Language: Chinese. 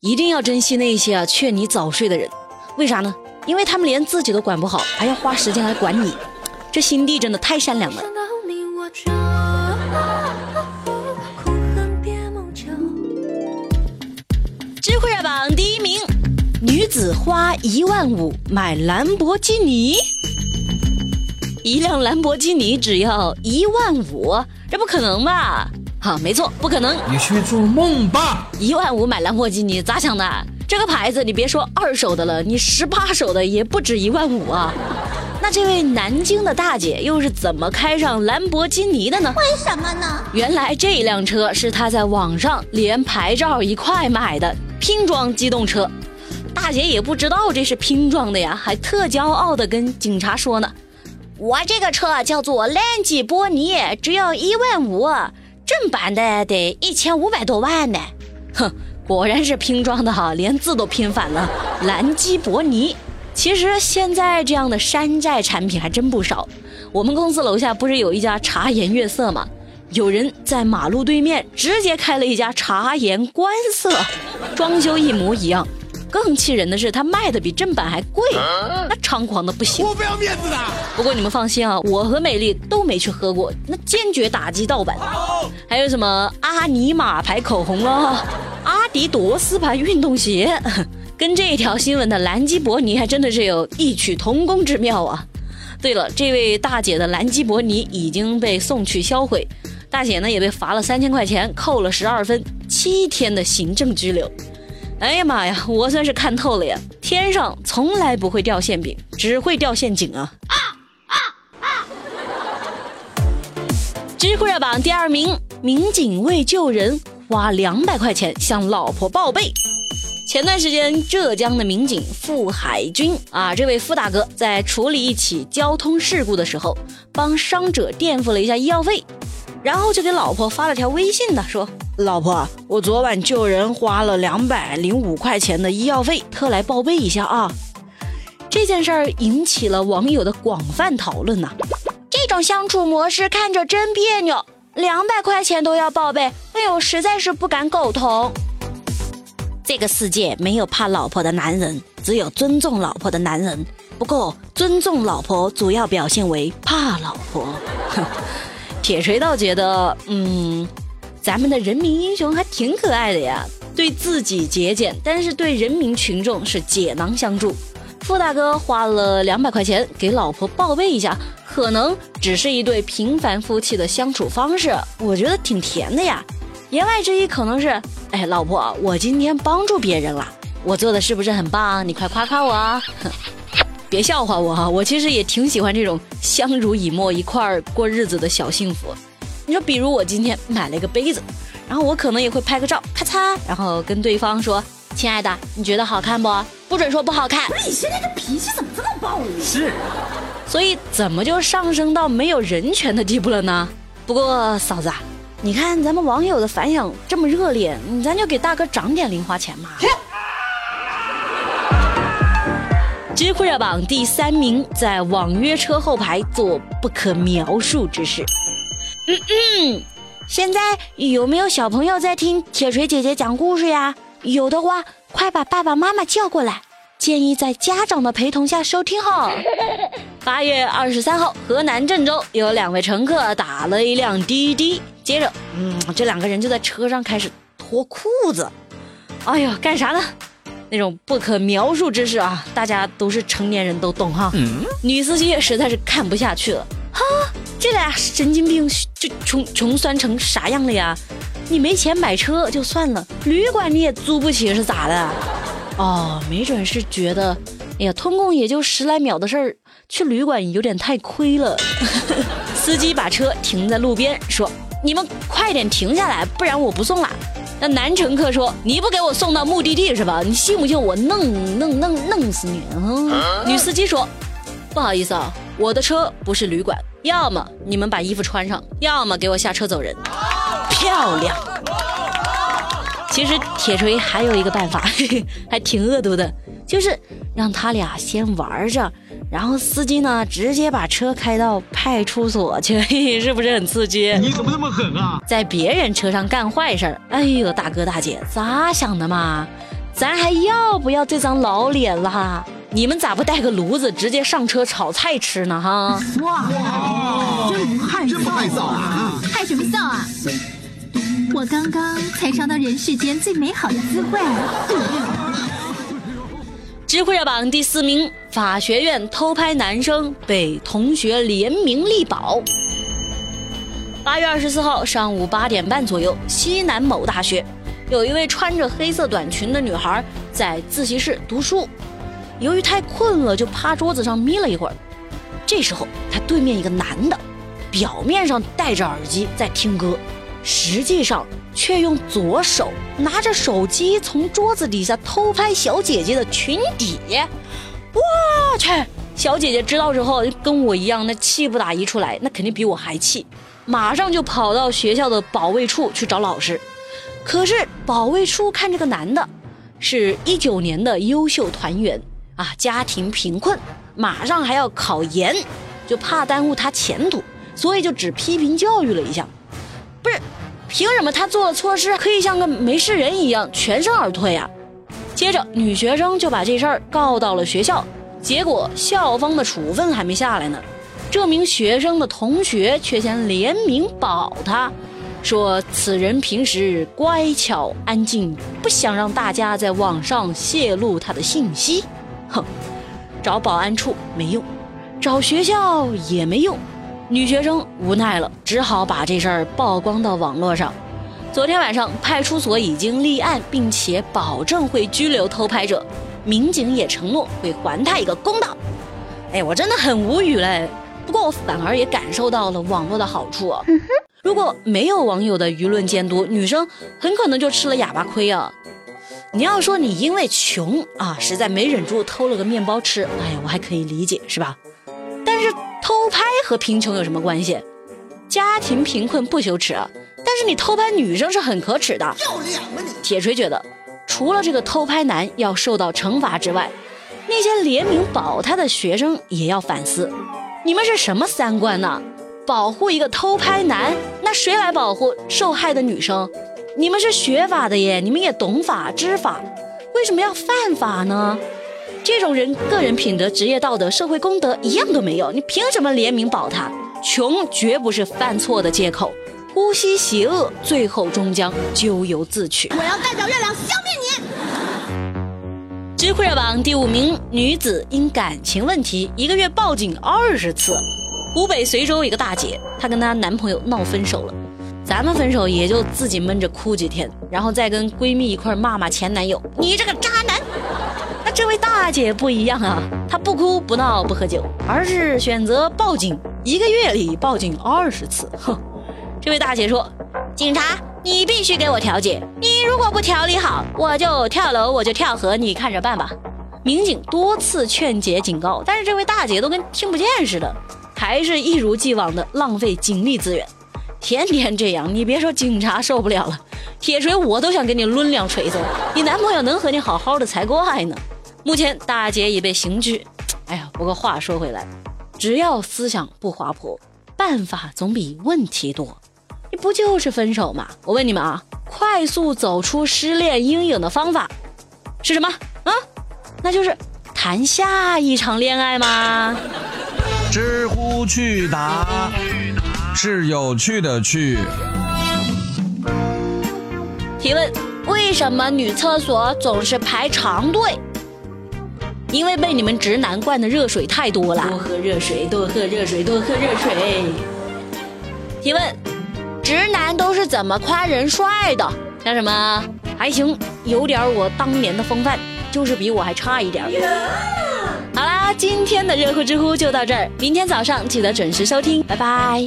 一定要珍惜那些啊劝你早睡的人，为啥呢？因为他们连自己都管不好，还要花时间来管你，这心地真的太善良了。智慧热榜第一名，女子花一万五买兰博基尼，一辆兰博基尼只要一万五，这不可能吧？哈，没错，不可能。你去做梦吧！一万五买兰博基尼咋想的？这个牌子你别说二手的了，你十八手的也不止一万五啊。那这位南京的大姐又是怎么开上兰博基尼的呢？为什么呢？原来这辆车是她在网上连牌照一块买的拼装机动车。大姐也不知道这是拼装的呀，还特骄傲的跟警察说呢：“我这个车叫做兰基波尼，只要一万五。”正版的得一千五百多万呢，哼，果然是拼装的哈，连字都拼反了。兰基博尼，其实现在这样的山寨产品还真不少。我们公司楼下不是有一家茶颜悦色吗？有人在马路对面直接开了一家茶颜观色，装修一模一样。更气人的是，他卖的比正版还贵，那猖狂的不行。我不要面子的。不过你们放心啊，我和美丽都没去喝过，那坚决打击盗版。还有什么阿尼玛牌口红啊，阿迪多斯牌运动鞋，跟这条新闻的兰基伯尼还真的是有异曲同工之妙啊。对了，这位大姐的兰基伯尼已经被送去销毁，大姐呢也被罚了三千块钱，扣了十二分，七天的行政拘留。哎呀妈呀，我算是看透了呀！天上从来不会掉馅饼，只会掉陷阱啊！啊啊啊知乎热榜第二名，民警为救人花两百块钱向老婆报备。前段时间，浙江的民警付海军啊，这位付大哥在处理一起交通事故的时候，帮伤者垫付了一下医药费。然后就给老婆发了条微信的，说：“老婆，我昨晚救人花了两百零五块钱的医药费，特来报备一下啊。”这件事儿引起了网友的广泛讨论呐。这种相处模式看着真别扭，两百块钱都要报备，哎呦，实在是不敢苟同。这个世界没有怕老婆的男人，只有尊重老婆的男人。不过，尊重老婆主要表现为怕老婆。铁锤倒觉得，嗯，咱们的人民英雄还挺可爱的呀，对自己节俭，但是对人民群众是解囊相助。付大哥花了两百块钱给老婆报备一下，可能只是一对平凡夫妻的相处方式，我觉得挺甜的呀。言外之意可能是，哎，老婆，我今天帮助别人了，我做的是不是很棒？你快夸夸我啊！别笑话我哈，我其实也挺喜欢这种相濡以沫一块儿过日子的小幸福。你说，比如我今天买了一个杯子，然后我可能也会拍个照，咔嚓，然后跟对方说：“亲爱的，你觉得好看不？不准说不好看。”你现在这脾气怎么这么暴力？是，所以怎么就上升到没有人权的地步了呢？不过嫂子，啊，你看咱们网友的反响这么热烈，咱就给大哥涨点零花钱嘛。知乎热榜第三名，在网约车后排做不可描述之事。嗯嗯，现在有没有小朋友在听铁锤姐姐讲故事呀？有的话，快把爸爸妈妈叫过来，建议在家长的陪同下收听哈。八月二十三号，河南郑州有两位乘客打了一辆滴滴，接着，嗯，这两个人就在车上开始脱裤子。哎呦，干啥呢？那种不可描述之事啊，大家都是成年人都懂哈。女司机实在是看不下去了，哈，这俩神经病就穷穷酸成啥样了呀？你没钱买车就算了，旅馆你也租不起是咋的？哦，没准是觉得，哎呀，通共也就十来秒的事儿，去旅馆有点太亏了。司机把车停在路边，说：“你们快点停下来，不然我不送了。”那男乘客说：“你不给我送到目的地是吧？你信不信我弄弄弄弄死你？”嗯女司机说：“不好意思啊，我的车不是旅馆，要么你们把衣服穿上，要么给我下车走人。”漂亮。其实铁锤还有一个办法，还挺恶毒的，就是让他俩先玩着。然后司机呢，直接把车开到派出所去，是不是很刺激？你怎么那么狠啊？在别人车上干坏事儿，哎呦，大哥大姐咋想的嘛？咱还要不要这张老脸了？你们咋不带个炉子直接上车炒菜吃呢？哈！哇，真不害真不害臊啊！害什么臊啊？我刚刚才尝到人世间最美好的滋味。知乎热榜第四名，法学院偷拍男生被同学联名力保。八月二十四号上午八点半左右，西南某大学有一位穿着黑色短裙的女孩在自习室读书，由于太困了，就趴桌子上眯了一会儿。这时候，他对面一个男的，表面上戴着耳机在听歌，实际上。却用左手拿着手机从桌子底下偷拍小姐姐的裙底，我去！小姐姐知道之后，跟我一样，那气不打一处来，那肯定比我还气，马上就跑到学校的保卫处去找老师。可是保卫处看这个男的，是一九年的优秀团员啊，家庭贫困，马上还要考研，就怕耽误他前途，所以就只批评教育了一下，不是。凭什么他做了错事可以像个没事人一样全身而退啊？接着女学生就把这事儿告到了学校，结果校方的处分还没下来呢，这名学生的同学却先联名保他，说此人平时乖巧安静，不想让大家在网上泄露他的信息。哼，找保安处没用，找学校也没用。女学生无奈了，只好把这事儿曝光到网络上。昨天晚上，派出所已经立案，并且保证会拘留偷拍者，民警也承诺会还他一个公道。哎，我真的很无语嘞。不过我反而也感受到了网络的好处啊。如果没有网友的舆论监督，女生很可能就吃了哑巴亏啊。你要说你因为穷啊，实在没忍住偷了个面包吃，哎呀，我还可以理解，是吧？但是。偷拍和贫穷有什么关系？家庭贫困不羞耻，但是你偷拍女生是很可耻的。要脸吗你？铁锤觉得，除了这个偷拍男要受到惩罚之外，那些联名保他的学生也要反思。你们是什么三观呢？保护一个偷拍男，那谁来保护受害的女生？你们是学法的耶，你们也懂法知法，为什么要犯法呢？这种人个人品德、职业道德、社会公德一样都没有，你凭什么联名保他？穷绝不是犯错的借口，呼吸邪恶，最后终将咎由自取。我要代表月亮消灭你。知乎热榜第五名，女子因感情问题一个月报警二十次。湖北随州一个大姐，她跟她男朋友闹分手了，咱们分手也就自己闷着哭几天，然后再跟闺蜜一块骂骂前男友，你这个渣男。那这位大姐不一样啊，她不哭不闹不喝酒，而是选择报警，一个月里报警二十次。哼，这位大姐说：“警察，你必须给我调解，你如果不调理好，我就跳楼，我就跳河，你看着办吧。”民警多次劝解警告，但是这位大姐都跟听不见似的，还是一如既往的浪费警力资源，天天这样，你别说警察受不了了，铁锤我都想给你抡两锤子，你男朋友能和你好好的才怪呢。目前大姐已被刑拘。哎呀，不过话说回来，只要思想不滑坡，办法总比问题多。你不就是分手吗？我问你们啊，快速走出失恋阴影的方法是什么？啊，那就是谈下一场恋爱吗？知乎去答是有趣的趣。提问：为什么女厕所总是排长队？因为被你们直男灌的热水太多了，多喝热水，多喝热水，多喝热水。提问：直男都是怎么夸人帅的？那什么？还行，有点我当年的风范，就是比我还差一点。好啦，今天的热乎知乎就到这儿，明天早上记得准时收听，拜拜。